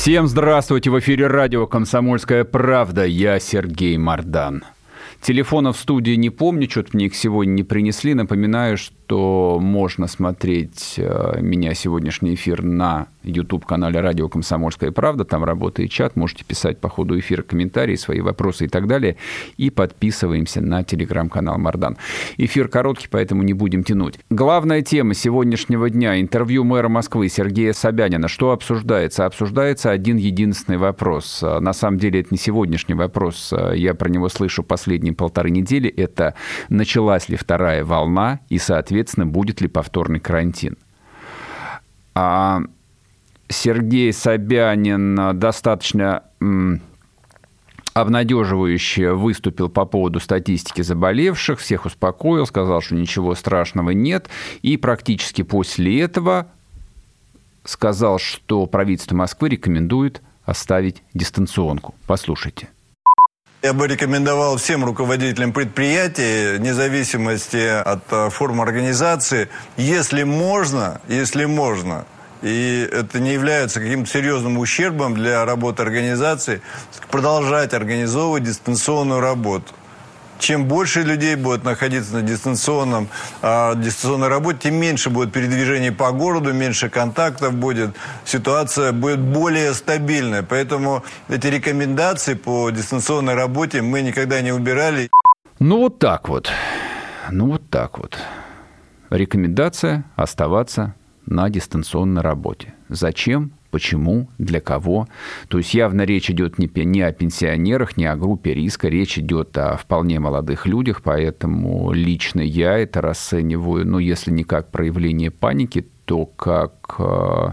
Всем здравствуйте! В эфире радио «Комсомольская правда». Я Сергей Мордан. Телефонов в студии не помню, что-то мне их сегодня не принесли. Напоминаю, что можно смотреть э, меня сегодняшний эфир на YouTube-канале «Радио Комсомольская правда». Там работает чат, можете писать по ходу эфира комментарии, свои вопросы и так далее. И подписываемся на телеграм-канал «Мардан». Эфир короткий, поэтому не будем тянуть. Главная тема сегодняшнего дня – интервью мэра Москвы Сергея Собянина. Что обсуждается? Обсуждается один единственный вопрос. На самом деле это не сегодняшний вопрос. Я про него слышу последние полторы недели. Это началась ли вторая волна и, соответственно, будет ли повторный карантин. А Сергей Собянин достаточно обнадеживающе выступил по поводу статистики заболевших, всех успокоил, сказал, что ничего страшного нет. И практически после этого сказал, что правительство Москвы рекомендует оставить дистанционку. Послушайте. Я бы рекомендовал всем руководителям предприятий, независимости от э, форм организации, если можно, если можно, и это не является каким-то серьезным ущербом для работы организации, продолжать организовывать дистанционную работу. Чем больше людей будет находиться на дистанционном, э, дистанционной работе, тем меньше будет передвижений по городу, меньше контактов будет, ситуация будет более стабильная. Поэтому эти рекомендации по дистанционной работе мы никогда не убирали. Ну вот так вот. Ну вот так вот. Рекомендация оставаться на дистанционной работе. Зачем? Почему? Для кого? То есть явно речь идет не, не о пенсионерах, не о группе риска, речь идет о вполне молодых людях, поэтому лично я это расцениваю, ну, если не как проявление паники, то как э,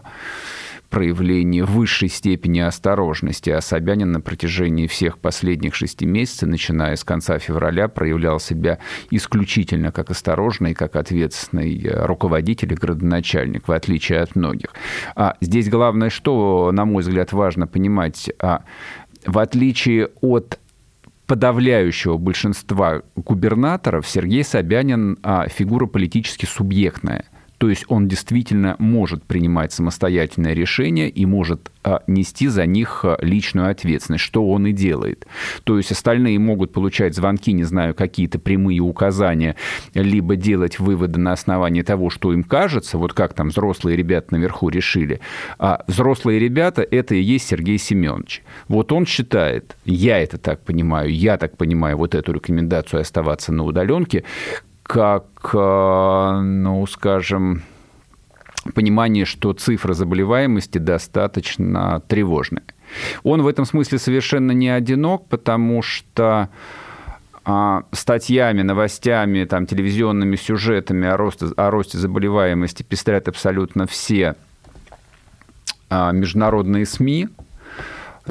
проявление высшей степени осторожности. А Собянин на протяжении всех последних шести месяцев, начиная с конца февраля, проявлял себя исключительно как осторожный, как ответственный э, руководитель и градоначальник, в отличие от многих. А здесь главное, что, на мой взгляд, важно понимать, а, в отличие от подавляющего большинства губернаторов Сергей Собянин а, фигура политически субъектная. То есть он действительно может принимать самостоятельное решение и может а, нести за них а, личную ответственность, что он и делает. То есть остальные могут получать звонки, не знаю, какие-то прямые указания, либо делать выводы на основании того, что им кажется, вот как там взрослые ребята наверху решили. А взрослые ребята – это и есть Сергей Семенович. Вот он считает, я это так понимаю, я так понимаю вот эту рекомендацию оставаться на удаленке, как, э, ну, скажем, понимание, что цифры заболеваемости достаточно тревожные. Он в этом смысле совершенно не одинок, потому что статьями, новостями, там, телевизионными сюжетами о росте, о росте заболеваемости пестрят абсолютно все международные СМИ,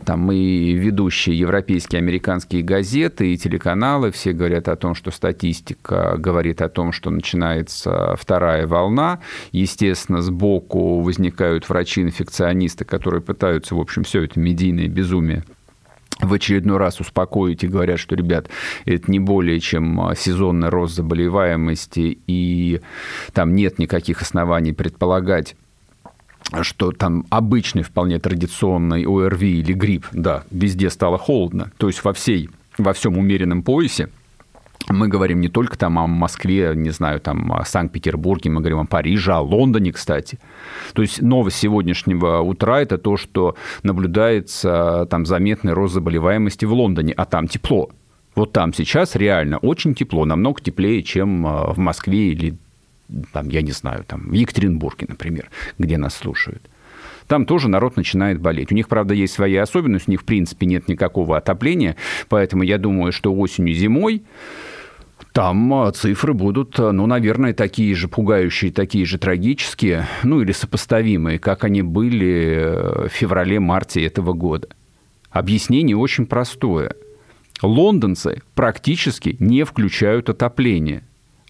там и ведущие европейские, американские газеты и телеканалы все говорят о том, что статистика говорит о том, что начинается вторая волна. Естественно, сбоку возникают врачи-инфекционисты, которые пытаются, в общем, все это медийное безумие в очередной раз успокоить и говорят, что, ребят, это не более чем сезонный рост заболеваемости, и там нет никаких оснований предполагать, что там обычный, вполне традиционный ОРВИ или грипп, да, везде стало холодно, то есть во всей, во всем умеренном поясе, мы говорим не только там о Москве, не знаю, там о Санкт-Петербурге, мы говорим о Париже, о Лондоне, кстати. То есть новость сегодняшнего утра – это то, что наблюдается там заметный рост заболеваемости в Лондоне, а там тепло. Вот там сейчас реально очень тепло, намного теплее, чем э, в Москве или там, я не знаю, там, в Екатеринбурге, например, где нас слушают. Там тоже народ начинает болеть. У них, правда, есть свои особенности, у них, в принципе, нет никакого отопления, поэтому я думаю, что осенью, зимой там а, цифры будут, а, ну, наверное, такие же пугающие, такие же трагические, ну, или сопоставимые, как они были э, в феврале-марте этого года. Объяснение очень простое. Лондонцы практически не включают отопление.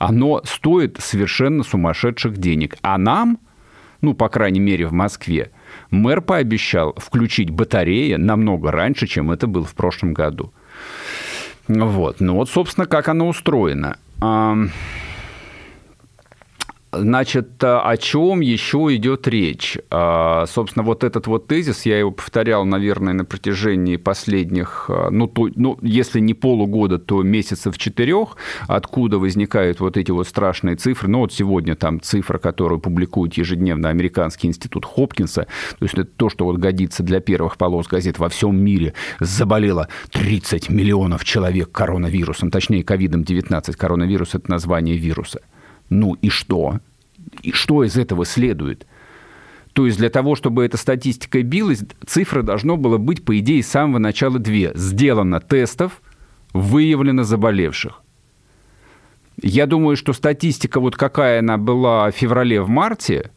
Оно стоит совершенно сумасшедших денег. А нам, ну, по крайней мере, в Москве, мэр пообещал включить батареи намного раньше, чем это было в прошлом году. Вот. Ну вот, собственно, как оно устроено. Значит, о чем еще идет речь? А, собственно, вот этот вот тезис, я его повторял, наверное, на протяжении последних, а, ну, то, ну если не полугода, то месяцев четырех, откуда возникают вот эти вот страшные цифры. Ну, вот сегодня там цифра, которую публикует ежедневно Американский институт Хопкинса, то есть это то, что вот годится для первых полос газет во всем мире, заболело 30 миллионов человек коронавирусом, точнее, ковидом-19. Коронавирус – это название вируса. Ну и что? И что из этого следует? То есть для того, чтобы эта статистика билась, цифра должно было быть, по идее, с самого начала две. Сделано тестов, выявлено заболевших. Я думаю, что статистика, вот какая она была в феврале, в марте,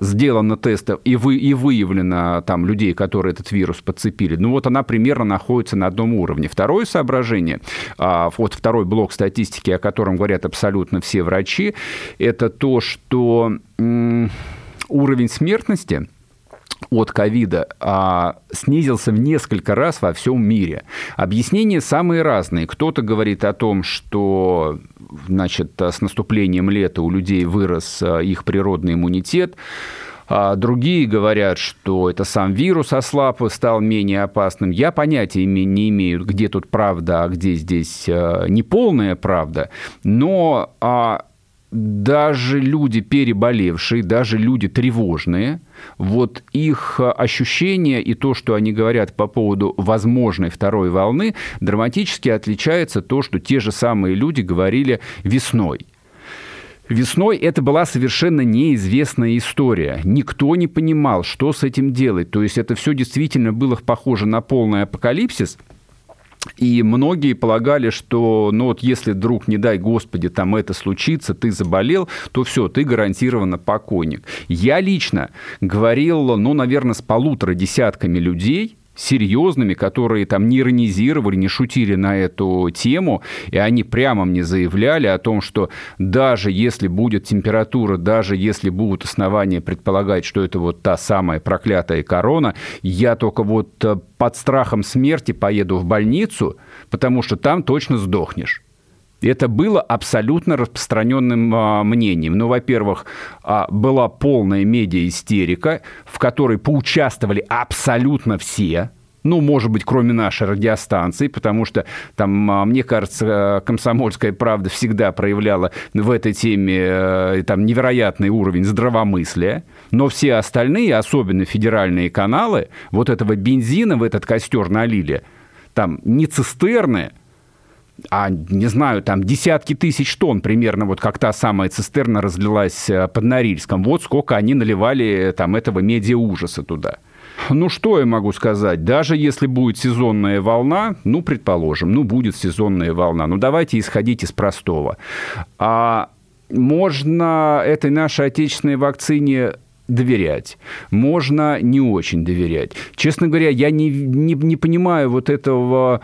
сделано тестов и, вы, и выявлено там людей, которые этот вирус подцепили, ну вот она примерно находится на одном уровне. Второе соображение, а, вот второй блок статистики, о котором говорят абсолютно все врачи, это то, что уровень смертности – от ковида а, снизился в несколько раз во всем мире. Объяснения самые разные. Кто-то говорит о том, что значит, с наступлением лета у людей вырос а, их природный иммунитет. А другие говорят, что это сам вирус ослаб и стал менее опасным. Я понятия не имею, где тут правда, а где здесь а, неполная правда. Но а, даже люди переболевшие, даже люди тревожные, вот их ощущения и то, что они говорят по поводу возможной второй волны, драматически отличается то, что те же самые люди говорили весной. Весной это была совершенно неизвестная история. Никто не понимал, что с этим делать. То есть это все действительно было похоже на полный апокалипсис – и многие полагали, что, ну вот если вдруг, не дай Господи, там это случится, ты заболел, то все, ты гарантированно покойник. Я лично говорил, ну, наверное, с полутора десятками людей, серьезными, которые там не иронизировали, не шутили на эту тему, и они прямо мне заявляли о том, что даже если будет температура, даже если будут основания предполагать, что это вот та самая проклятая корона, я только вот э, под страхом смерти поеду в больницу, потому что там точно сдохнешь. Это было абсолютно распространенным а, мнением. Ну, во-первых, а, была полная медиа-истерика, в которой поучаствовали абсолютно все, ну, может быть, кроме нашей радиостанции, потому что там, а, мне кажется, «Комсомольская правда» всегда проявляла в этой теме э, там, невероятный уровень здравомыслия, но все остальные, особенно федеральные каналы, вот этого бензина в этот костер налили, там не цистерны, а, не знаю, там десятки тысяч тонн примерно, вот как та самая цистерна разлилась э, под Норильском. Вот сколько они наливали там этого медиа-ужаса туда. Ну, что я могу сказать? Даже если будет сезонная волна, ну, предположим, ну, будет сезонная волна, ну, давайте исходить из простого. А можно этой нашей отечественной вакцине доверять, можно не очень доверять. Честно говоря, я не, не, не понимаю вот этого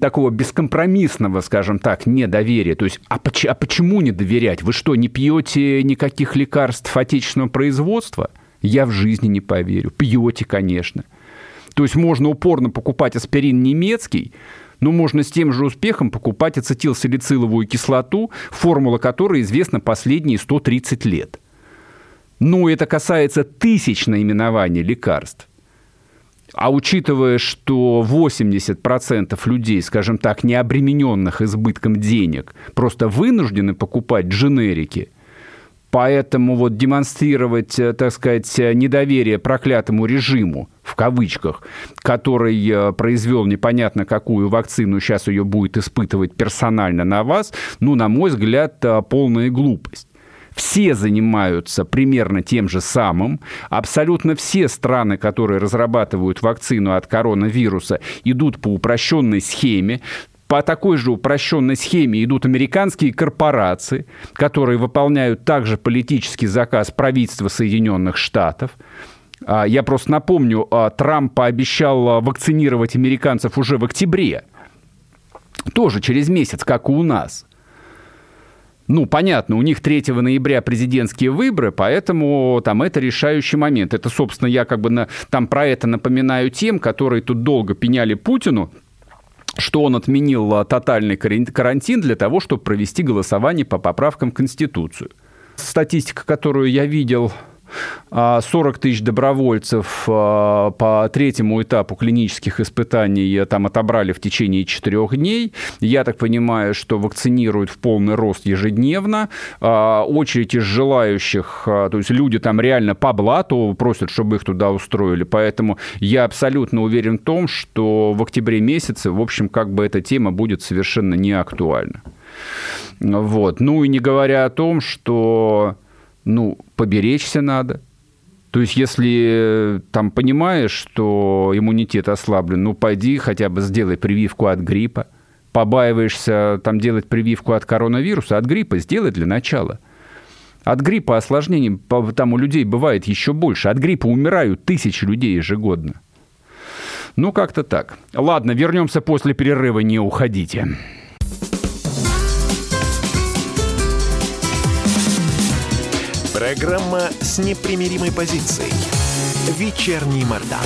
такого бескомпромиссного, скажем так, недоверия. То есть, а, поч, а почему не доверять? Вы что, не пьете никаких лекарств отечественного производства? Я в жизни не поверю. Пьете, конечно. То есть можно упорно покупать аспирин немецкий, но можно с тем же успехом покупать ацетилсалициловую кислоту, формула которой известна последние 130 лет – ну, это касается тысяч наименований лекарств. А учитывая, что 80% людей, скажем так, не обремененных избытком денег, просто вынуждены покупать дженерики, поэтому вот демонстрировать, э, так сказать, недоверие проклятому режиму, в кавычках, который э, произвел непонятно какую вакцину, сейчас ее будет испытывать персонально на вас, ну, на мой взгляд, э, полная глупость. Все занимаются примерно тем же самым. Абсолютно все страны, которые разрабатывают вакцину от коронавируса, идут по упрощенной схеме. По такой же упрощенной схеме идут американские корпорации, которые выполняют также политический заказ правительства Соединенных Штатов. А, я просто напомню, а, Трамп пообещал вакцинировать американцев уже в октябре. Тоже через месяц, как и у нас. Ну, понятно, у них 3 ноября президентские выборы, поэтому там это решающий момент. Это, собственно, я как бы на, там про это напоминаю тем, которые тут долго пеняли Путину, что он отменил а, тотальный карантин для того, чтобы провести голосование по поправкам в Конституцию. Статистика, которую я видел 40 а, тысяч добровольцев а, по третьему этапу клинических испытаний там отобрали в течение четырех дней. Я так понимаю, что вакцинируют в полный рост ежедневно. А, очередь из желающих, то есть люди там реально по блату просят, чтобы их туда устроили. Поэтому я абсолютно уверен в том, что в октябре месяце, в общем, как бы эта тема будет совершенно не актуальна. Вот. Ну и не говоря о том, что ну, поберечься надо. То есть, если там понимаешь, что иммунитет ослаблен, ну, пойди хотя бы сделай прививку от гриппа. Побаиваешься там делать прививку от коронавируса, от гриппа сделай для начала. От гриппа осложнений там у людей бывает еще больше. От гриппа умирают тысячи людей ежегодно. Ну, как-то так. Ладно, вернемся после перерыва, не уходите. Программа с непримиримой позицией. Вечерний Мордан.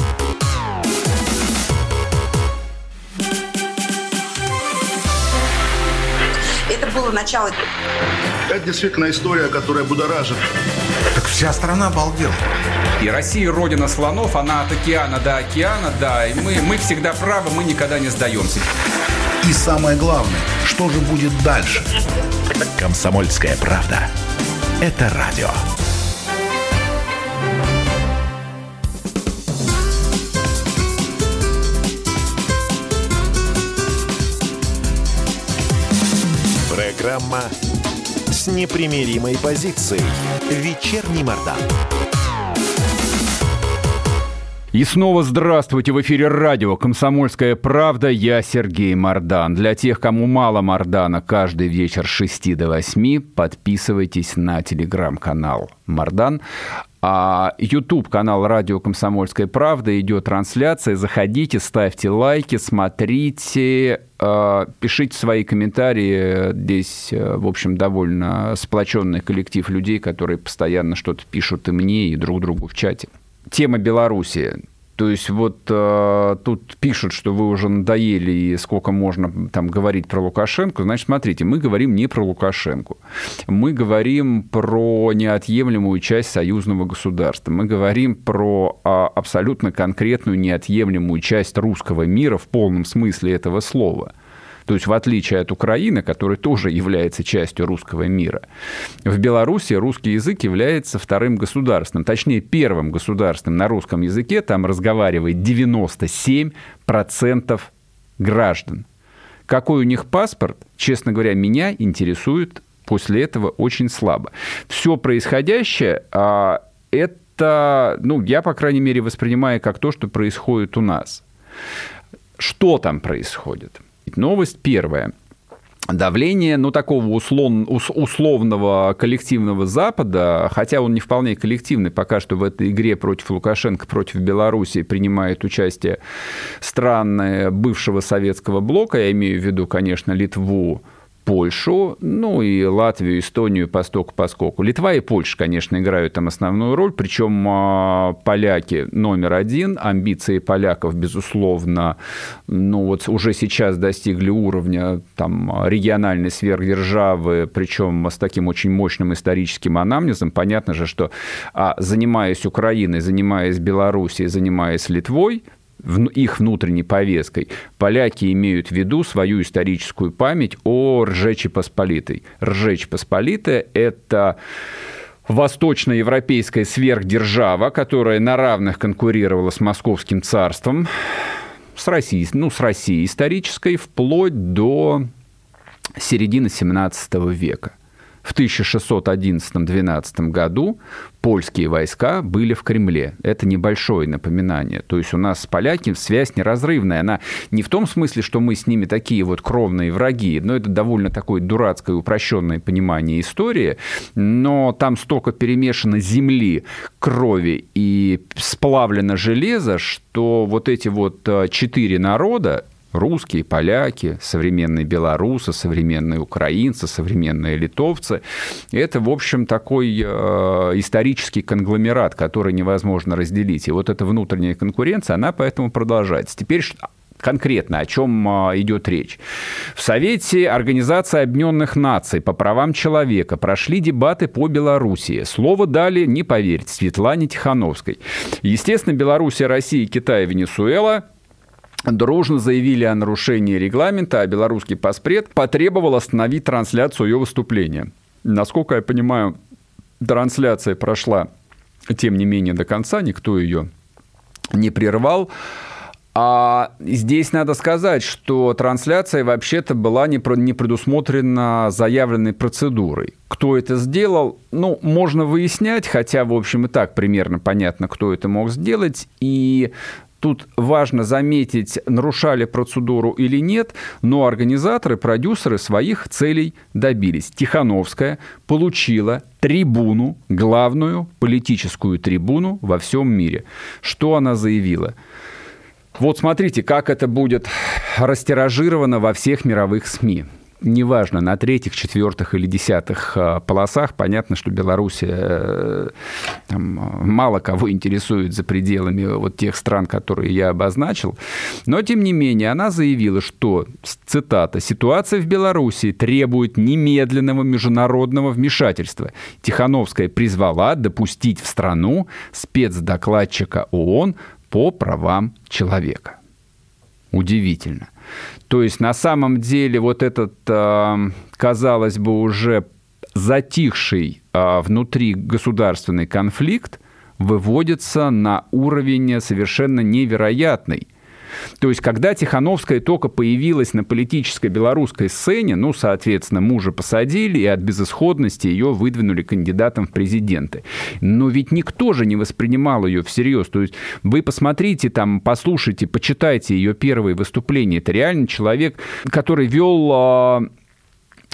Это было начало. Это действительно история, которая будоражит. Так вся страна обалдела. И Россия родина слонов, она от океана до океана, да. И мы, мы всегда правы, мы никогда не сдаемся. И самое главное, что же будет дальше? Комсомольская правда это радио. Программа с непримиримой позицией. Вечерний Мордан. И снова здравствуйте! В эфире радио «Комсомольская правда». Я Сергей Мордан. Для тех, кому мало Мордана, каждый вечер с 6 до 8 подписывайтесь на телеграм-канал Мордан. А YouTube канал Радио Комсомольская правда идет трансляция. Заходите, ставьте лайки, смотрите, э, пишите свои комментарии. Здесь, э, в общем, довольно сплоченный коллектив людей, которые постоянно что-то пишут и мне, и друг другу в чате тема Беларуси. То есть вот э, тут пишут, что вы уже надоели и сколько можно там говорить про Лукашенко. Значит, смотрите, мы говорим не про Лукашенко. Мы говорим про неотъемлемую часть союзного государства. Мы говорим про э, абсолютно конкретную неотъемлемую часть русского мира в полном смысле этого слова. То есть в отличие от Украины, которая тоже является частью русского мира, в Беларуси русский язык является вторым государственным, точнее первым государственным на русском языке. Там разговаривает 97% граждан. Какой у них паспорт, честно говоря, меня интересует после этого очень слабо. Все происходящее а, это, ну, я, по крайней мере, воспринимаю как то, что происходит у нас. Что там происходит? Новость первая. Давление, ну, такого услон, условного коллективного Запада, хотя он не вполне коллективный, пока что в этой игре против Лукашенко, против Беларуси принимает участие страны бывшего советского блока, я имею в виду, конечно, Литву, Польшу, ну и Латвию, Эстонию постоку поскольку. Литва и Польша, конечно, играют там основную роль, причем а, поляки номер один, амбиции поляков, безусловно, ну вот уже сейчас достигли уровня там региональной сверхдержавы, причем с таким очень мощным историческим анамнезом. Понятно же, что а, занимаясь Украиной, занимаясь Белоруссией, занимаясь Литвой, их внутренней повесткой, поляки имеют в виду свою историческую память о Ржечи Посполитой. Ржечь Посполитая – это восточноевропейская сверхдержава, которая на равных конкурировала с Московским царством, с Россией, ну, с Россией исторической, вплоть до середины 17 века. В 1611-12 году польские войска были в Кремле. Это небольшое напоминание. То есть у нас с поляками связь неразрывная. Она не в том смысле, что мы с ними такие вот кровные враги, но это довольно такое дурацкое упрощенное понимание истории, но там столько перемешано земли, крови и сплавлено железо, что вот эти вот э, четыре народа, русские, поляки, современные белорусы, современные украинцы, современные литовцы. Это, в общем, такой э, исторический конгломерат, который невозможно разделить. И вот эта внутренняя конкуренция, она поэтому продолжается. Теперь конкретно о чем а, идет речь. В Совете Организации Объединенных Наций по правам человека прошли дебаты по Белоруссии. Слово дали, не поверьте, Светлане Тихановской. Естественно, Белоруссия, Россия, Китай Венесуэла дружно заявили о нарушении регламента, а белорусский паспред потребовал остановить трансляцию ее выступления. Насколько я понимаю, трансляция прошла, тем не менее, до конца, никто ее не прервал. А здесь надо сказать, что трансляция вообще-то была не, не предусмотрена заявленной процедурой. Кто это сделал, ну, можно выяснять, хотя, в общем, и так примерно понятно, кто это мог сделать. И Тут важно заметить, нарушали процедуру или нет, но организаторы, продюсеры своих целей добились. Тихановская получила трибуну, главную политическую трибуну во всем мире. Что она заявила? Вот смотрите, как это будет растиражировано во всех мировых СМИ неважно, на третьих, четвертых или десятых а, полосах, понятно, что Беларусь э, там, мало кого интересует за пределами вот тех стран, которые я обозначил. Но, тем не менее, она заявила, что, цитата, «ситуация в Беларуси требует немедленного международного вмешательства». Тихановская призвала допустить в страну спецдокладчика ООН по правам человека. Удивительно. То есть на самом деле вот этот, казалось бы, уже затихший а, внутри государственный конфликт выводится на уровень совершенно невероятный – то есть, когда Тихановская только появилась на политической белорусской сцене, ну, соответственно, мужа посадили, и от безысходности ее выдвинули кандидатом в президенты. Но ведь никто же не воспринимал ее всерьез. То есть, вы посмотрите там, послушайте, почитайте ее первые выступления. Это реально человек, который вел а,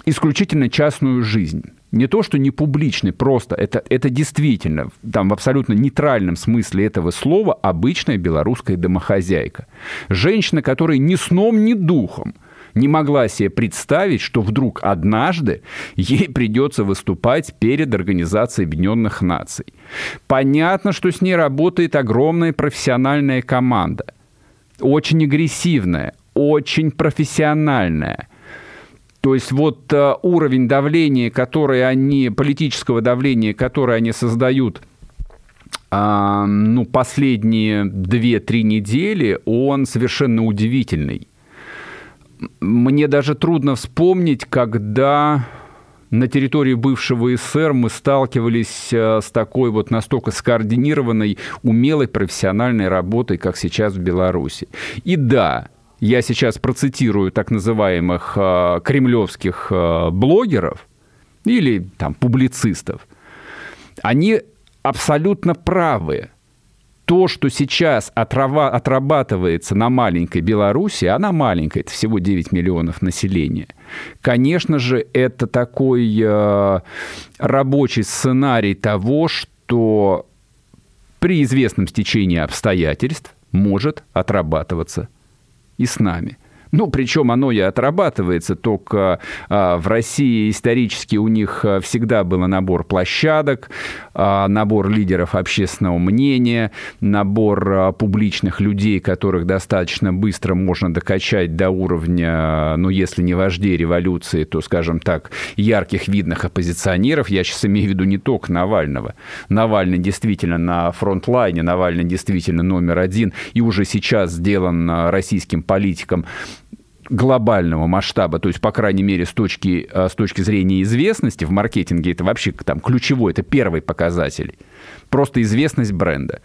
исключительно частную жизнь не то, что не публичный, просто это, это действительно, там в абсолютно нейтральном смысле этого слова, обычная белорусская домохозяйка. Женщина, которая ни сном, ни духом не могла себе представить, что вдруг однажды ей придется выступать перед Организацией Объединенных Наций. Понятно, что с ней работает огромная профессиональная команда. Очень агрессивная, очень профессиональная – то есть вот э, уровень давления, который они, политического давления, которое они создают а, ну, последние 2-3 недели, он совершенно удивительный. Мне даже трудно вспомнить, когда на территории бывшего СССР мы сталкивались э, с такой вот настолько скоординированной, умелой профессиональной работой, как сейчас в Беларуси. И да, я сейчас процитирую так называемых э, кремлевских э, блогеров или там публицистов, они абсолютно правы. То, что сейчас отрава, отрабатывается на маленькой Беларуси, она маленькая, это всего 9 миллионов населения. Конечно же, это такой э, рабочий сценарий того, что при известном стечении обстоятельств может отрабатываться и с нами. Ну, причем оно и отрабатывается, только а, в России исторически у них а, всегда был набор площадок, а, набор лидеров общественного мнения, набор а, публичных людей, которых достаточно быстро можно докачать до уровня, ну, если не вождей революции, то, скажем так, ярких видных оппозиционеров. Я сейчас имею в виду не только Навального. Навальный действительно на фронтлайне, Навальный действительно номер один и уже сейчас сделан а, российским политиком глобального масштаба, то есть, по крайней мере, с точки, э, с точки зрения известности в маркетинге, это вообще там ключевой, это первый показатель. Просто известность бренда.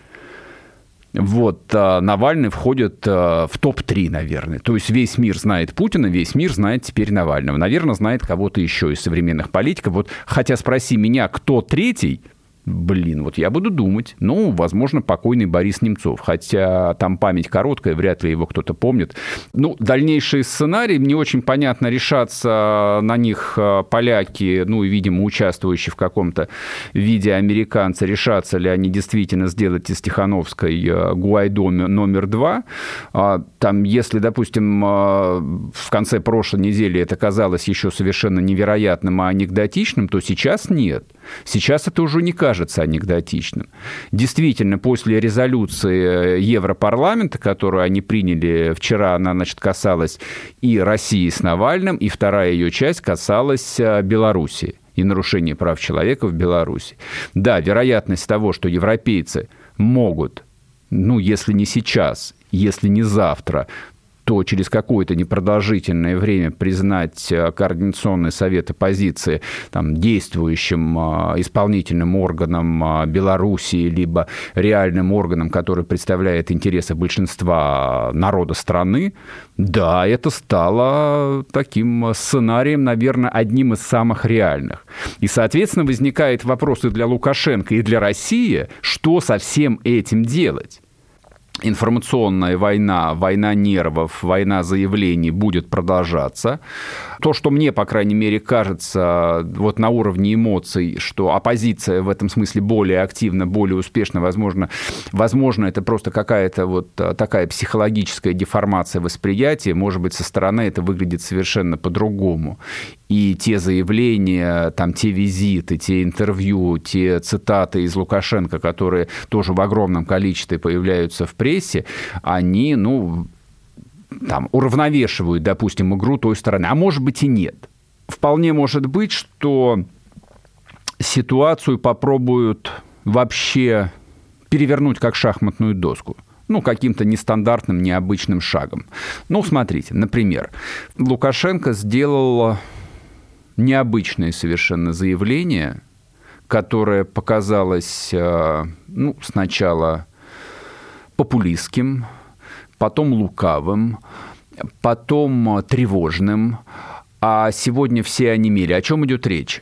вот, а Навальный входит а, в топ-3, наверное. То есть весь мир знает Путина, весь мир знает теперь Навального. Наверное, знает кого-то еще из современных политиков. Вот, хотя спроси меня, кто третий, Блин, вот я буду думать. Ну, возможно, покойный Борис Немцов. Хотя там память короткая, вряд ли его кто-то помнит. Ну, дальнейшие сценарии, не очень понятно, решаться на них э, поляки, ну, и, видимо, участвующие в каком-то виде американцы, решатся ли они действительно сделать из Тихановской э, Гуайдо номер два. А там, если, допустим, э, в конце прошлой недели это казалось еще совершенно невероятным, а анекдотичным, то сейчас нет. Сейчас это уже не кажется кажется анекдотичным. Действительно, после резолюции э, Европарламента, которую они приняли вчера, она, значит, касалась и России с Навальным, и вторая ее часть касалась э, Белоруссии и нарушения прав человека в Беларуси. Да, вероятность того, что европейцы могут, ну, если не сейчас, если не завтра, то через какое-то непродолжительное время признать э, Координационный совет оппозиции там, действующим э, исполнительным органом э, Белоруссии, либо реальным органом, который представляет интересы большинства народа страны, да, это стало таким сценарием, наверное, одним из самых реальных. И, соответственно, возникает вопрос и для Лукашенко, и для России, что со всем этим делать информационная война, война нервов, война заявлений будет продолжаться. То, что мне, по крайней мере, кажется вот на уровне эмоций, что оппозиция в этом смысле более активна, более успешна, возможно, возможно это просто какая-то вот такая психологическая деформация восприятия, может быть, со стороны это выглядит совершенно по-другому и те заявления, там, те визиты, те интервью, те цитаты из Лукашенко, которые тоже в огромном количестве появляются в прессе, они, ну, там, уравновешивают, допустим, игру той стороны. А может быть и нет. Вполне может быть, что ситуацию попробуют вообще перевернуть как шахматную доску ну, каким-то нестандартным, необычным шагом. Ну, смотрите, например, Лукашенко сделал необычное совершенно заявление, которое показалось э, ну, сначала популистским, потом лукавым, потом тревожным, а сегодня все онемели. О чем идет речь?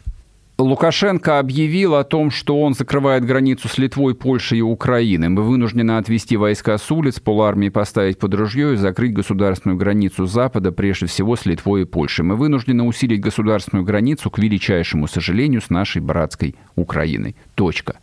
Лукашенко объявил о том, что он закрывает границу с Литвой, Польшей и Украиной. Мы вынуждены отвести войска с улиц, полармии поставить под ружье и закрыть государственную границу Запада, прежде всего с Литвой и Польшей. Мы вынуждены усилить государственную границу, к величайшему сожалению, с нашей братской Украиной. Точка.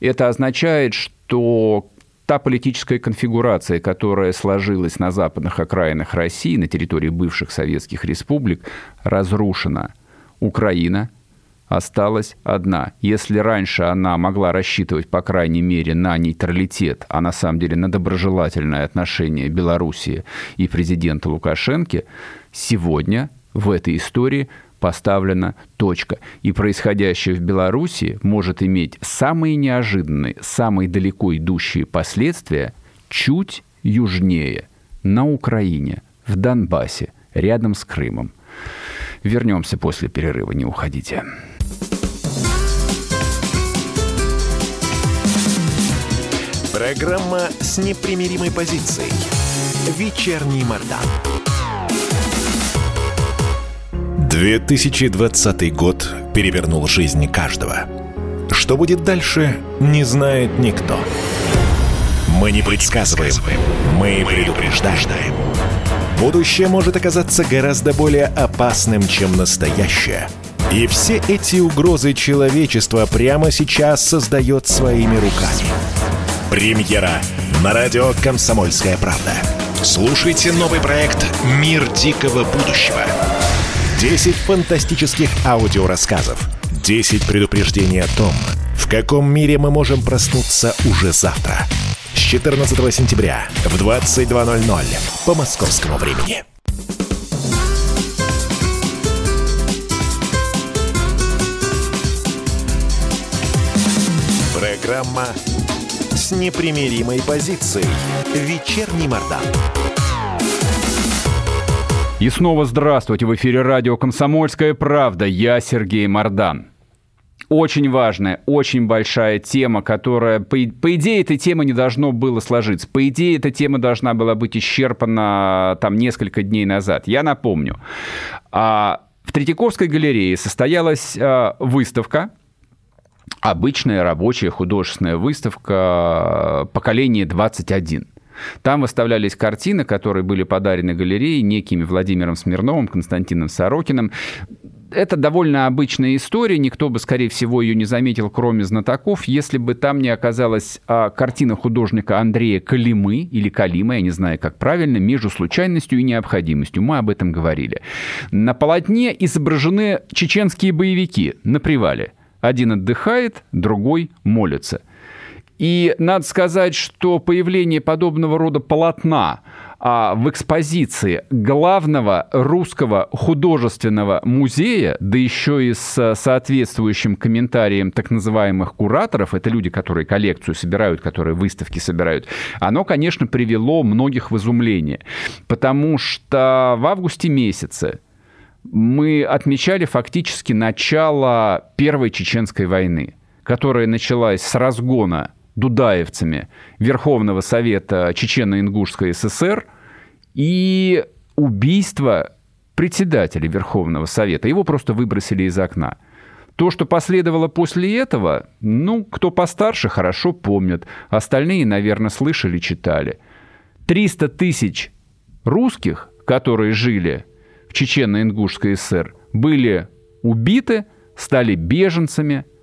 Это означает, что та политическая конфигурация, которая сложилась на западных окраинах России, на территории бывших советских республик, разрушена. Украина – осталась одна. Если раньше она могла рассчитывать, по крайней мере, на нейтралитет, а на самом деле на доброжелательное отношение Белоруссии и президента Лукашенко, сегодня в этой истории поставлена точка. И происходящее в Беларуси может иметь самые неожиданные, самые далеко идущие последствия чуть южнее, на Украине, в Донбассе, рядом с Крымом. Вернемся после перерыва, не уходите. Программа с непримиримой позицией. Вечерний Мордан. 2020 год перевернул жизнь каждого. Что будет дальше, не знает никто. Мы не предсказываем, мы предупреждаем. Будущее может оказаться гораздо более опасным, чем настоящее. И все эти угрозы человечества прямо сейчас создает своими руками – Премьера на радио «Комсомольская правда». Слушайте новый проект «Мир дикого будущего». 10 фантастических аудиорассказов. 10 предупреждений о том, в каком мире мы можем проснуться уже завтра. С 14 сентября в 22.00 по московскому времени. Программа с непримиримой позицией. Вечерний Мордан. И снова здравствуйте. В эфире радио «Комсомольская правда». Я Сергей Мордан. очень важная, очень большая тема, которая, по, по идее, этой темы не должно было сложиться. По идее, эта тема должна была быть исчерпана там несколько дней назад. Я напомню, а, в Третьяковской галерее состоялась а, выставка, обычная рабочая художественная выставка «Поколение 21». Там выставлялись картины, которые были подарены галерее некими Владимиром Смирновым, Константином Сорокиным это довольно обычная история, никто бы, скорее всего, ее не заметил, кроме знатоков, если бы там не оказалась а, картина художника Андрея Калимы, или Калима, я не знаю, как правильно, между случайностью и необходимостью. Мы об этом говорили. На полотне изображены чеченские боевики на привале. Один отдыхает, другой молится. И надо сказать, что появление подобного рода полотна – а, в экспозиции главного русского художественного музея, да еще и с соответствующим комментарием так называемых кураторов, это люди, которые коллекцию собирают, которые выставки собирают, оно, конечно, привело многих в изумление. Потому что в августе месяце мы отмечали фактически начало Первой Чеченской войны, которая началась с разгона дудаевцами Верховного Совета Чечено-Ингушской ССР и убийство председателя Верховного Совета. Его просто выбросили из окна. То, что последовало после этого, ну, кто постарше, хорошо помнят. Остальные, наверное, слышали, читали. 300 тысяч русских, которые жили Чечено-Ингушской ССР, были убиты, стали беженцами –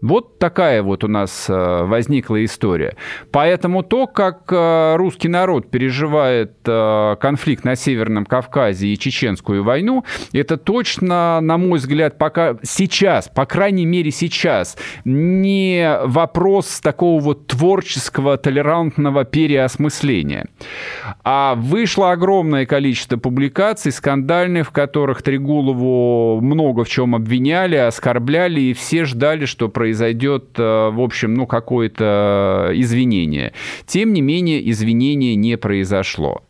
вот такая вот у нас э, возникла история. Поэтому то, как э, русский народ переживает э, конфликт на Северном Кавказе и Чеченскую войну, это точно, на мой взгляд, пока сейчас, по крайней мере сейчас, не вопрос такого вот творческого, толерантного переосмысления. А вышло огромное количество публикаций скандальных, в которых Трегулову много в чем обвиняли, оскорбляли, и все ждали, что произойдет произойдет, э, в общем, ну, какое-то извинение. Тем не менее, извинения не произошло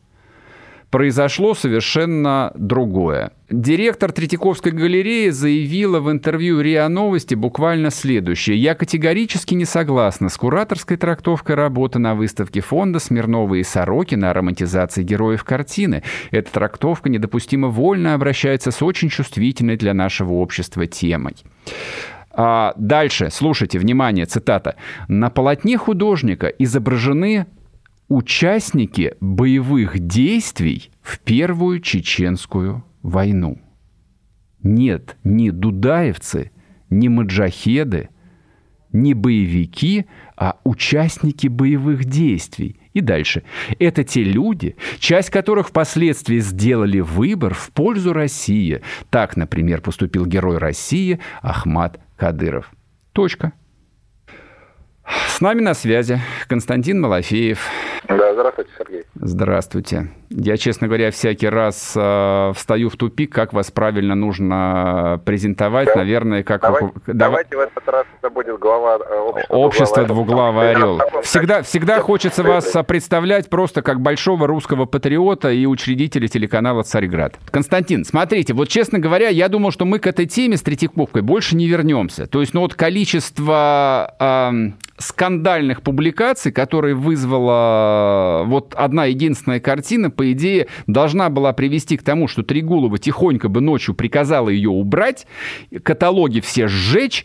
произошло совершенно другое. Директор Третьяковской галереи заявила в интервью РИА Новости буквально следующее. «Я категорически не согласна с кураторской трактовкой работы на выставке фонда Смирнова и Сорокина о романтизации героев картины. Эта трактовка недопустимо вольно обращается с очень чувствительной для нашего общества темой». А дальше, слушайте, внимание, цитата. «На полотне художника изображены участники боевых действий в Первую Чеченскую войну. Нет, ни дудаевцы, ни маджахеды, не боевики, а участники боевых действий. И дальше. Это те люди, часть которых впоследствии сделали выбор в пользу России. Так, например, поступил герой России Ахмад Кадыров. Точка. С нами на связи Константин Малафеев. Да, здравствуйте, Сергей. Здравствуйте. Я, честно говоря, всякий раз э, встаю в тупик, как вас правильно нужно презентовать, да. наверное, как... Давайте, вы... давайте в этот раз это будет глава э, общества. Общество двуглавый орел. Всегда, всегда хочется вас представлять просто как большого русского патриота и учредителя телеканала «Царьград». Константин, смотрите, вот, честно говоря, я думал, что мы к этой теме с Третьяковкой больше не вернемся. То есть, ну вот количество... Э, скандальных публикаций, которые вызвала вот одна единственная картина, по идее, должна была привести к тому, что Тригулова тихонько бы ночью приказала ее убрать, каталоги все сжечь,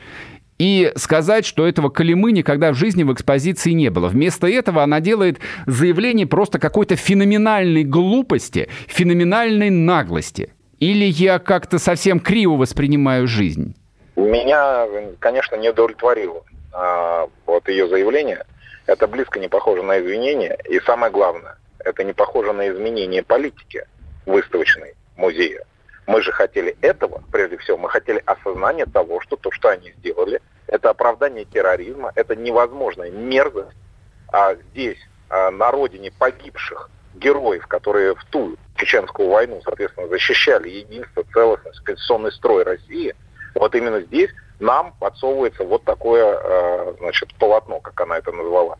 и сказать, что этого Калимы никогда в жизни в экспозиции не было. Вместо этого она делает заявление просто какой-то феноменальной глупости, феноменальной наглости. Или я как-то совсем криво воспринимаю жизнь? Меня, конечно, не удовлетворило а, вот ее заявление, это близко не похоже на извинение. И самое главное, это не похоже на изменение политики выставочной музея. Мы же хотели этого, прежде всего, мы хотели осознания того, что то, что они сделали, это оправдание терроризма, это невозможная мерзость. А здесь, а, на родине погибших героев, которые в ту чеченскую войну, соответственно, защищали единство, целостность, конституционный строй России, вот именно здесь нам подсовывается вот такое, э, значит, полотно, как она это назвала.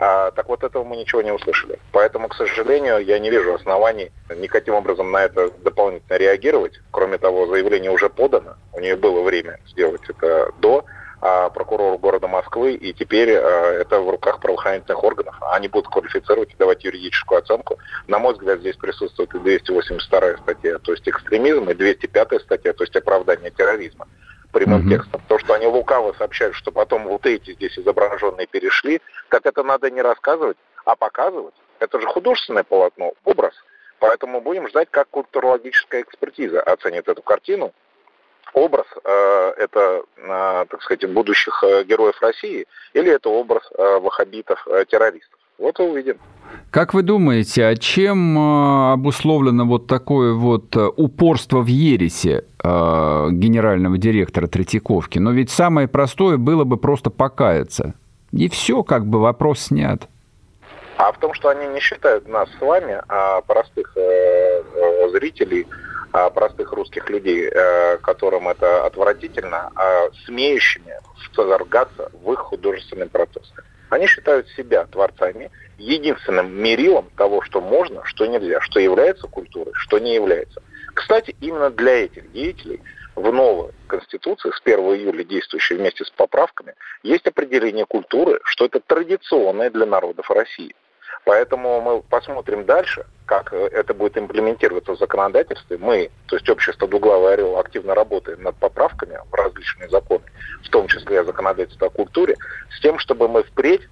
А, так вот этого мы ничего не услышали. Поэтому, к сожалению, я не вижу оснований никаким образом на это дополнительно реагировать. Кроме того, заявление уже подано. У нее было время сделать это до а, прокурора города Москвы, и теперь а, это в руках правоохранительных органов. Они будут квалифицировать и давать юридическую оценку. На мой взгляд, здесь присутствует и 282 статья, то есть экстремизм, и 205 статья, то есть оправдание терроризма прямым mm-hmm. текстом. То, что они лукаво сообщают, что потом вот эти здесь изображенные перешли, так это надо не рассказывать, а показывать. Это же художественное полотно, образ. Поэтому будем ждать, как культурологическая экспертиза оценит эту картину. Образ э, это, э, так сказать, будущих э, героев России или это образ э, ваххабитов, э, террористов. Вот и увидим. Как вы думаете, а чем э, обусловлено вот такое вот э, упорство в ересе э, генерального директора Третьяковки? Но ведь самое простое было бы просто покаяться. И все, как бы вопрос снят. А в том, что они не считают нас с вами, а простых э, зрителей, а простых русских людей, э, которым это отвратительно, а смеющими вторгаться в их художественный процесс. Они считают себя творцами, единственным мерилом того, что можно, что нельзя, что является культурой, что не является. Кстати, именно для этих деятелей в новой Конституции с 1 июля, действующей вместе с поправками, есть определение культуры, что это традиционное для народов России. Поэтому мы посмотрим дальше, как это будет имплементироваться в законодательстве. Мы, то есть общество «Дуглавый орел», активно работаем над поправками в различные законы, в том числе законодательство о культуре, с тем, чтобы мы впредь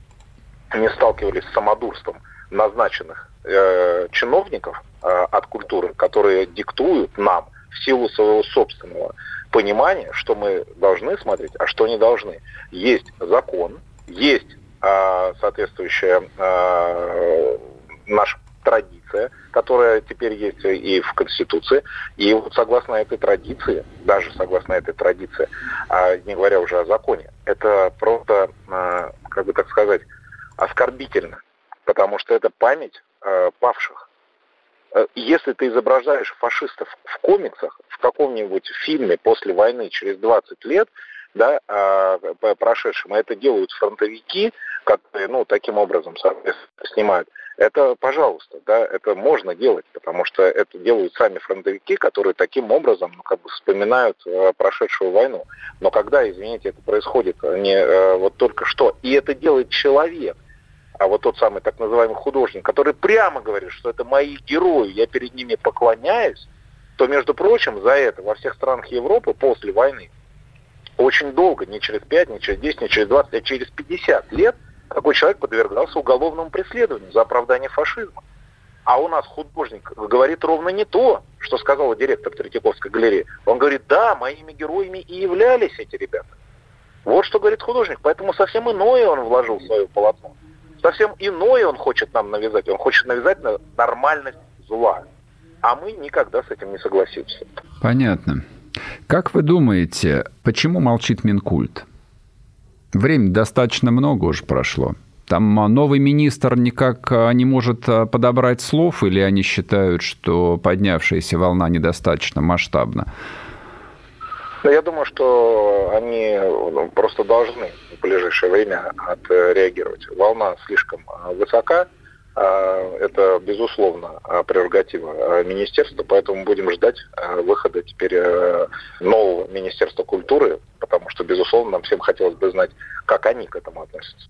не сталкивались с самодурством назначенных э, чиновников э, от культуры, которые диктуют нам в силу своего собственного понимания, что мы должны смотреть, а что не должны. Есть закон, есть э, соответствующая э, наша традиция, которая теперь есть и в Конституции. И вот согласно этой традиции, даже согласно этой традиции, а не говоря уже о законе, это просто, как бы так сказать, оскорбительно, потому что это память павших. Э, если ты изображаешь фашистов в комиксах, в каком-нибудь фильме после войны через 20 лет, да, э, прошедшим, а это делают фронтовики, которые, ну, таким образом, снимают, это, пожалуйста, да, это можно делать, потому что это делают сами фронтовики, которые таким образом, ну, как бы вспоминают э, прошедшую войну. Но когда, извините, это происходит не э, вот только что, и это делает человек, а вот тот самый так называемый художник, который прямо говорит, что это мои герои, я перед ними поклоняюсь, то, между прочим, за это во всех странах Европы после войны очень долго, не через 5, не через 10, не через 20, а через 50 лет такой человек подвергался уголовному преследованию за оправдание фашизма. А у нас художник говорит ровно не то, что сказал директор Третьяковской галереи. Он говорит, да, моими героями и являлись эти ребята. Вот что говорит художник. Поэтому совсем иное он вложил в свое полотно совсем иное он хочет нам навязать. Он хочет навязать нормальность зла. А мы никогда с этим не согласимся. Понятно. Как вы думаете, почему молчит Минкульт? Время достаточно много уже прошло. Там новый министр никак а, не может а, подобрать слов, или они считают, что поднявшаяся волна недостаточно масштабна? Я думаю, что они ну, просто должны в ближайшее время отреагировать. Волна слишком а, высока, а, это, безусловно, а, прерогатива министерства, поэтому будем ждать выхода теперь э, нового Министерства культуры, потому что, безусловно, нам всем хотелось бы знать, как они к этому относятся.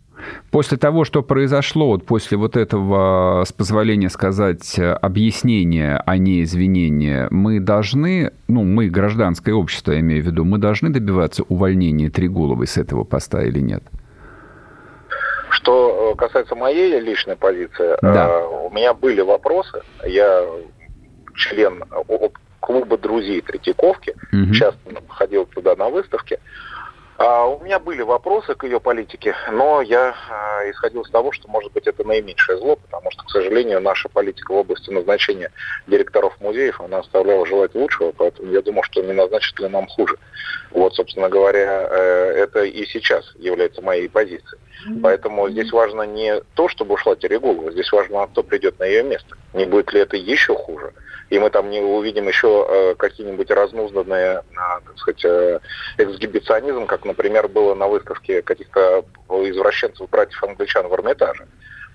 После того, что произошло, вот после вот этого, с позволения сказать, объяснения, а не извинения, мы должны, ну, мы, гражданское общество, я имею в виду, мы должны добиваться увольнения Трегуловой с этого поста или нет? Что э, касается моей личной позиции, да. Э, у меня были вопросы. Я член клуба друзей Третьяковки, угу. часто ходил туда на выставки. А у меня были вопросы к ее политике, но я а, исходил из того, что, может быть, это наименьшее зло, потому что, к сожалению, наша политика в области назначения директоров музеев, она оставляла желать лучшего, поэтому я думаю, что не назначат ли нам хуже. Вот, собственно говоря, э, это и сейчас является моей позицией. Поэтому здесь важно не то, чтобы ушла Терегулова, здесь важно, кто придет на ее место. Не будет ли это еще хуже. И мы там не увидим еще э, какие-нибудь разнузданные, так сказать, эксгибиционизм, как, например, было на выставке каких-то извращенцев братьев англичан в Эрмитаже.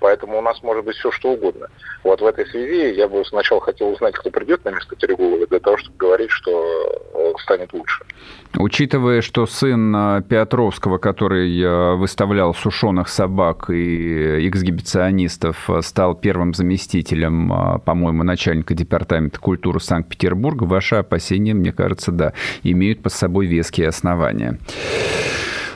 Поэтому у нас может быть все что угодно. Вот в этой связи я бы сначала хотел узнать, кто придет на место Терегулова, для того, чтобы говорить, что э, станет лучше. Учитывая, что сын э, Петровского, который э, выставлял сушеных собак и эксгибиционистов, стал первым заместителем, по-моему, начальника департамента культуры Санкт-Петербурга, ваши опасения, мне кажется, да, имеют под собой веские основания.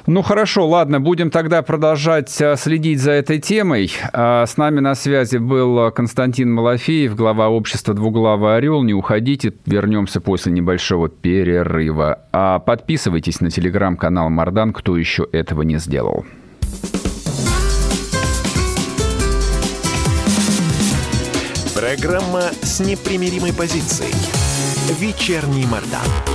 Ну хорошо, ладно, будем тогда продолжать э, следить за этой темой. А, с нами на связи был Константин Малафеев, глава общества «Двуглавый орел». Не уходите, вернемся после небольшого перерыва. А подписывайтесь на телеграм-канал Мардан, кто еще этого не сделал. Программа с непримиримой позицией. Вечерний Мардан.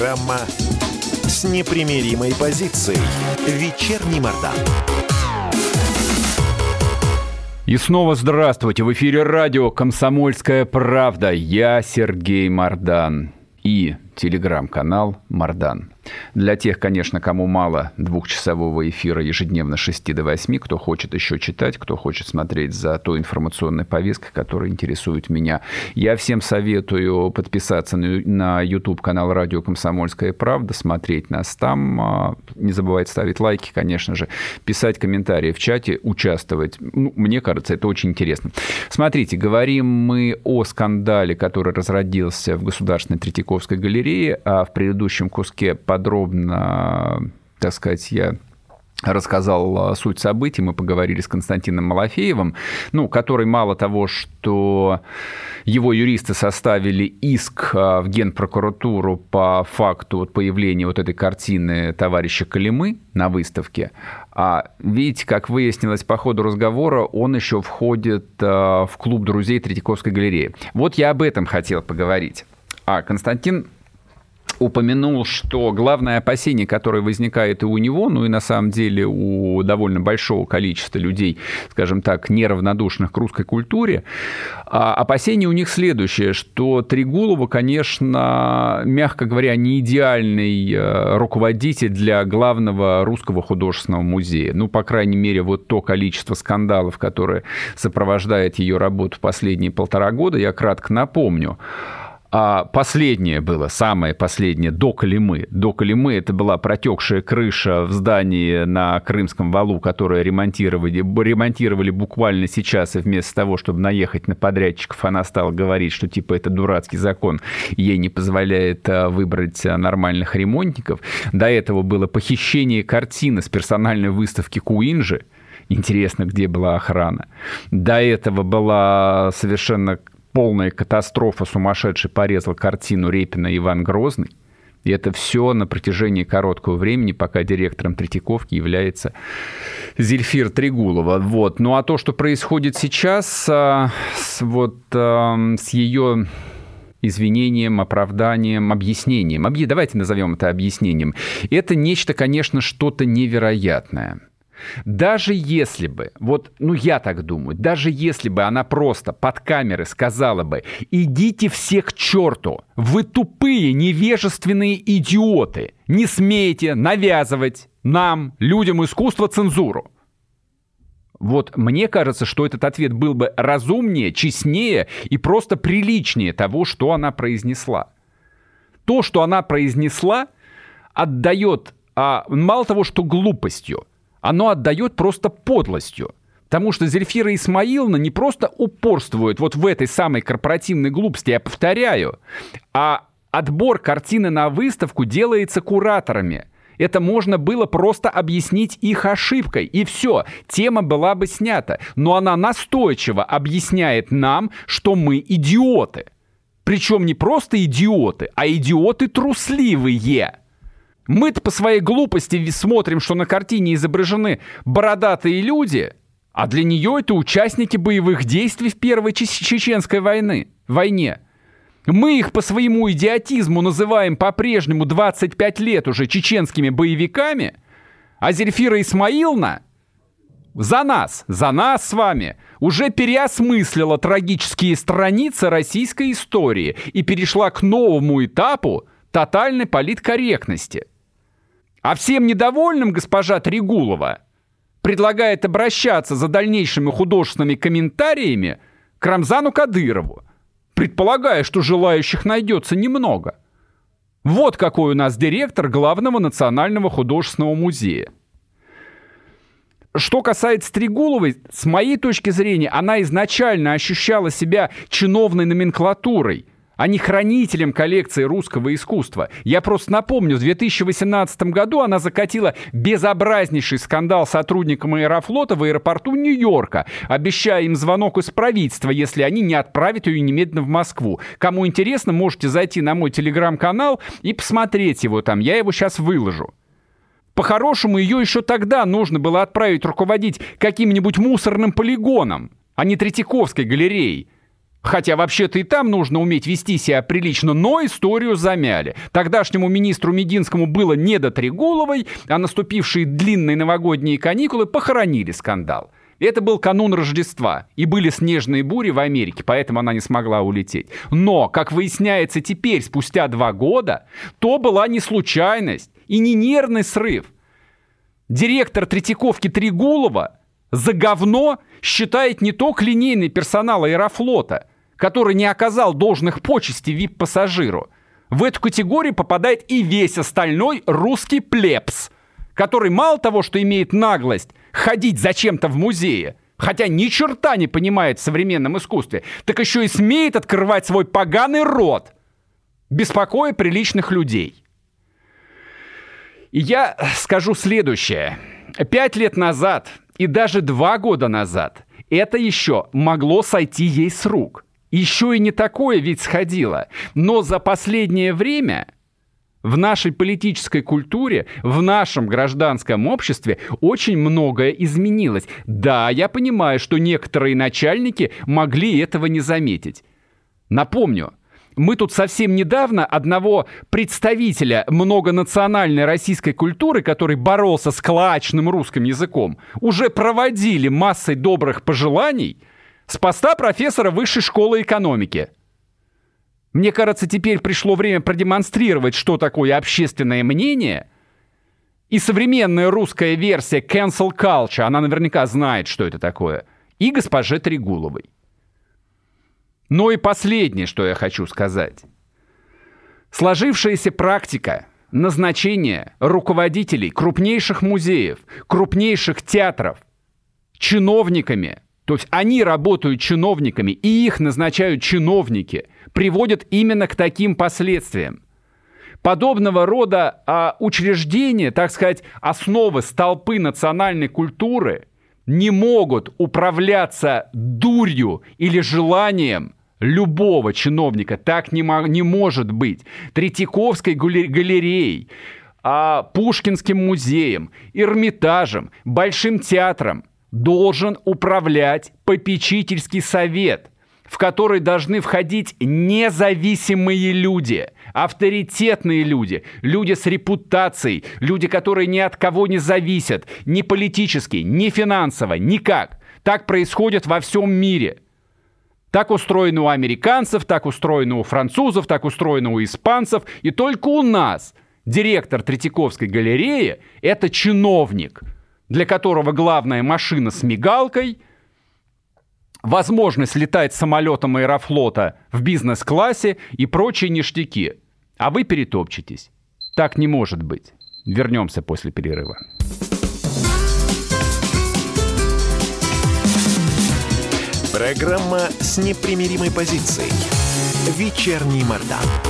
Программа с непримиримой позицией. Вечерний Мордан. И снова здравствуйте. В эфире радио «Комсомольская правда». Я Сергей Мордан. И телеграм-канал «Мардан». Для тех, конечно, кому мало двухчасового эфира ежедневно с 6 до 8, кто хочет еще читать, кто хочет смотреть за той информационной повесткой, которая интересует меня. Я всем советую подписаться на YouTube-канал «Радио Комсомольская правда», смотреть нас там, а, не забывайте ставить лайки, конечно же, писать комментарии в чате, участвовать. Ну, мне кажется, это очень интересно. Смотрите, говорим мы о скандале, который разродился в Государственной Третьяковской галерее, а в предыдущем куске подробно, так сказать, я рассказал суть событий, мы поговорили с Константином Малафеевым, ну, который мало того, что его юристы составили иск а, в Генпрокуратуру по факту вот появления вот этой картины товарища Калимы на выставке, а видите, как выяснилось по ходу разговора, он еще входит а, в клуб друзей Третьяковской галереи. Вот я об этом хотел поговорить. А Константин упомянул, что главное опасение, которое возникает и у него, ну и на самом деле у довольно большого количества людей, скажем так, неравнодушных к русской культуре, а опасение у них следующее, что Тригулова, конечно, мягко говоря, не идеальный э, руководитель для главного русского художественного музея. Ну, по крайней мере, вот то количество скандалов, которое сопровождает ее работу последние полтора года, я кратко напомню. А последнее было, самое последнее, до Колимы. До Колимы это была протекшая крыша в здании на Крымском валу, которую ремонтировали, ремонтировали буквально сейчас, и вместо того, чтобы наехать на подрядчиков, она стала говорить, что типа это дурацкий закон, ей не позволяет а, выбрать а, нормальных ремонтников. До этого было похищение картины с персональной выставки Куинджи, Интересно, где была охрана. До этого была совершенно полная катастрофа, сумасшедший порезал картину Репина Иван Грозный. И это все на протяжении короткого времени, пока директором Третьяковки является Зельфир Тригулова. Вот. Ну а то, что происходит сейчас а, с, вот, а, с ее извинением, оправданием, объяснением. Давайте назовем это объяснением. Это нечто, конечно, что-то невероятное. Даже если бы, вот, ну я так думаю, даже если бы она просто под камеры сказала бы, идите все к черту, вы тупые, невежественные идиоты, не смейте навязывать нам, людям искусства, цензуру. Вот мне кажется, что этот ответ был бы разумнее, честнее и просто приличнее того, что она произнесла. То, что она произнесла, отдает а, мало того, что глупостью, оно отдает просто подлостью. Потому что Зельфира Исмаиловна не просто упорствует вот в этой самой корпоративной глупости, я повторяю, а отбор картины на выставку делается кураторами. Это можно было просто объяснить их ошибкой, и все, тема была бы снята. Но она настойчиво объясняет нам, что мы идиоты. Причем не просто идиоты, а идиоты трусливые. Мы-то по своей глупости смотрим, что на картине изображены бородатые люди, а для нее это участники боевых действий в Первой Чеченской войны, войне. Мы их по своему идиотизму называем по-прежнему 25 лет уже чеченскими боевиками, а Зельфира Исмаиловна за нас, за нас с вами уже переосмыслила трагические страницы российской истории и перешла к новому этапу тотальной политкорректности. А всем недовольным госпожа Трегулова предлагает обращаться за дальнейшими художественными комментариями к Рамзану Кадырову, предполагая, что желающих найдется немного. Вот какой у нас директор главного национального художественного музея. Что касается Трегуловой, с моей точки зрения, она изначально ощущала себя чиновной номенклатурой – а не хранителем коллекции русского искусства. Я просто напомню, в 2018 году она закатила безобразнейший скандал сотрудникам Аэрофлота в аэропорту Нью-Йорка, обещая им звонок из правительства, если они не отправят ее немедленно в Москву. Кому интересно, можете зайти на мой телеграм-канал и посмотреть его там. Я его сейчас выложу. По-хорошему, ее еще тогда нужно было отправить руководить каким-нибудь мусорным полигоном, а не Третьяковской галереей. Хотя вообще-то и там нужно уметь вести себя прилично, но историю замяли. Тогдашнему министру Мединскому было не до Трегуловой, а наступившие длинные новогодние каникулы похоронили скандал. Это был канун Рождества, и были снежные бури в Америке, поэтому она не смогла улететь. Но, как выясняется теперь, спустя два года, то была не случайность и не нервный срыв. Директор Третьяковки Трегулова за говно считает не только линейный персонал Аэрофлота, который не оказал должных почестей вип-пассажиру. В эту категорию попадает и весь остальной русский плебс, который мало того, что имеет наглость ходить зачем-то в музее, хотя ни черта не понимает в современном искусстве, так еще и смеет открывать свой поганый рот, беспокоя приличных людей. И я скажу следующее. Пять лет назад и даже два года назад это еще могло сойти ей с рук – еще и не такое ведь сходило. Но за последнее время в нашей политической культуре, в нашем гражданском обществе очень многое изменилось. Да, я понимаю, что некоторые начальники могли этого не заметить. Напомню, мы тут совсем недавно одного представителя многонациональной российской культуры, который боролся с клачным русским языком, уже проводили массой добрых пожеланий – с поста профессора высшей школы экономики. Мне кажется, теперь пришло время продемонстрировать, что такое общественное мнение. И современная русская версия cancel culture, она наверняка знает, что это такое. И госпоже Трегуловой. Но и последнее, что я хочу сказать. Сложившаяся практика назначения руководителей крупнейших музеев, крупнейших театров, чиновниками – то есть они работают чиновниками, и их назначают чиновники, приводят именно к таким последствиям. Подобного рода а, учреждения, так сказать, основы столпы национальной культуры не могут управляться дурью или желанием любого чиновника. Так не, не может быть. Третьяковской галереей, а, Пушкинским музеем, Эрмитажем, Большим театром должен управлять попечительский совет, в который должны входить независимые люди, авторитетные люди, люди с репутацией, люди, которые ни от кого не зависят, ни политически, ни финансово, никак. Так происходит во всем мире. Так устроено у американцев, так устроено у французов, так устроено у испанцев. И только у нас директор Третьяковской галереи – это чиновник – для которого главная машина с мигалкой, возможность летать самолетом аэрофлота в бизнес-классе и прочие ништяки. А вы перетопчетесь. Так не может быть. Вернемся после перерыва. Программа с непримиримой позицией. Вечерний Мордан.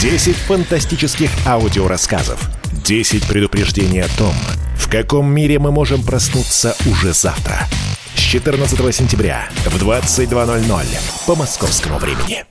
10 фантастических аудиорассказов. 10 предупреждений о том, в каком мире мы можем проснуться уже завтра. С 14 сентября в 22.00 по московскому времени.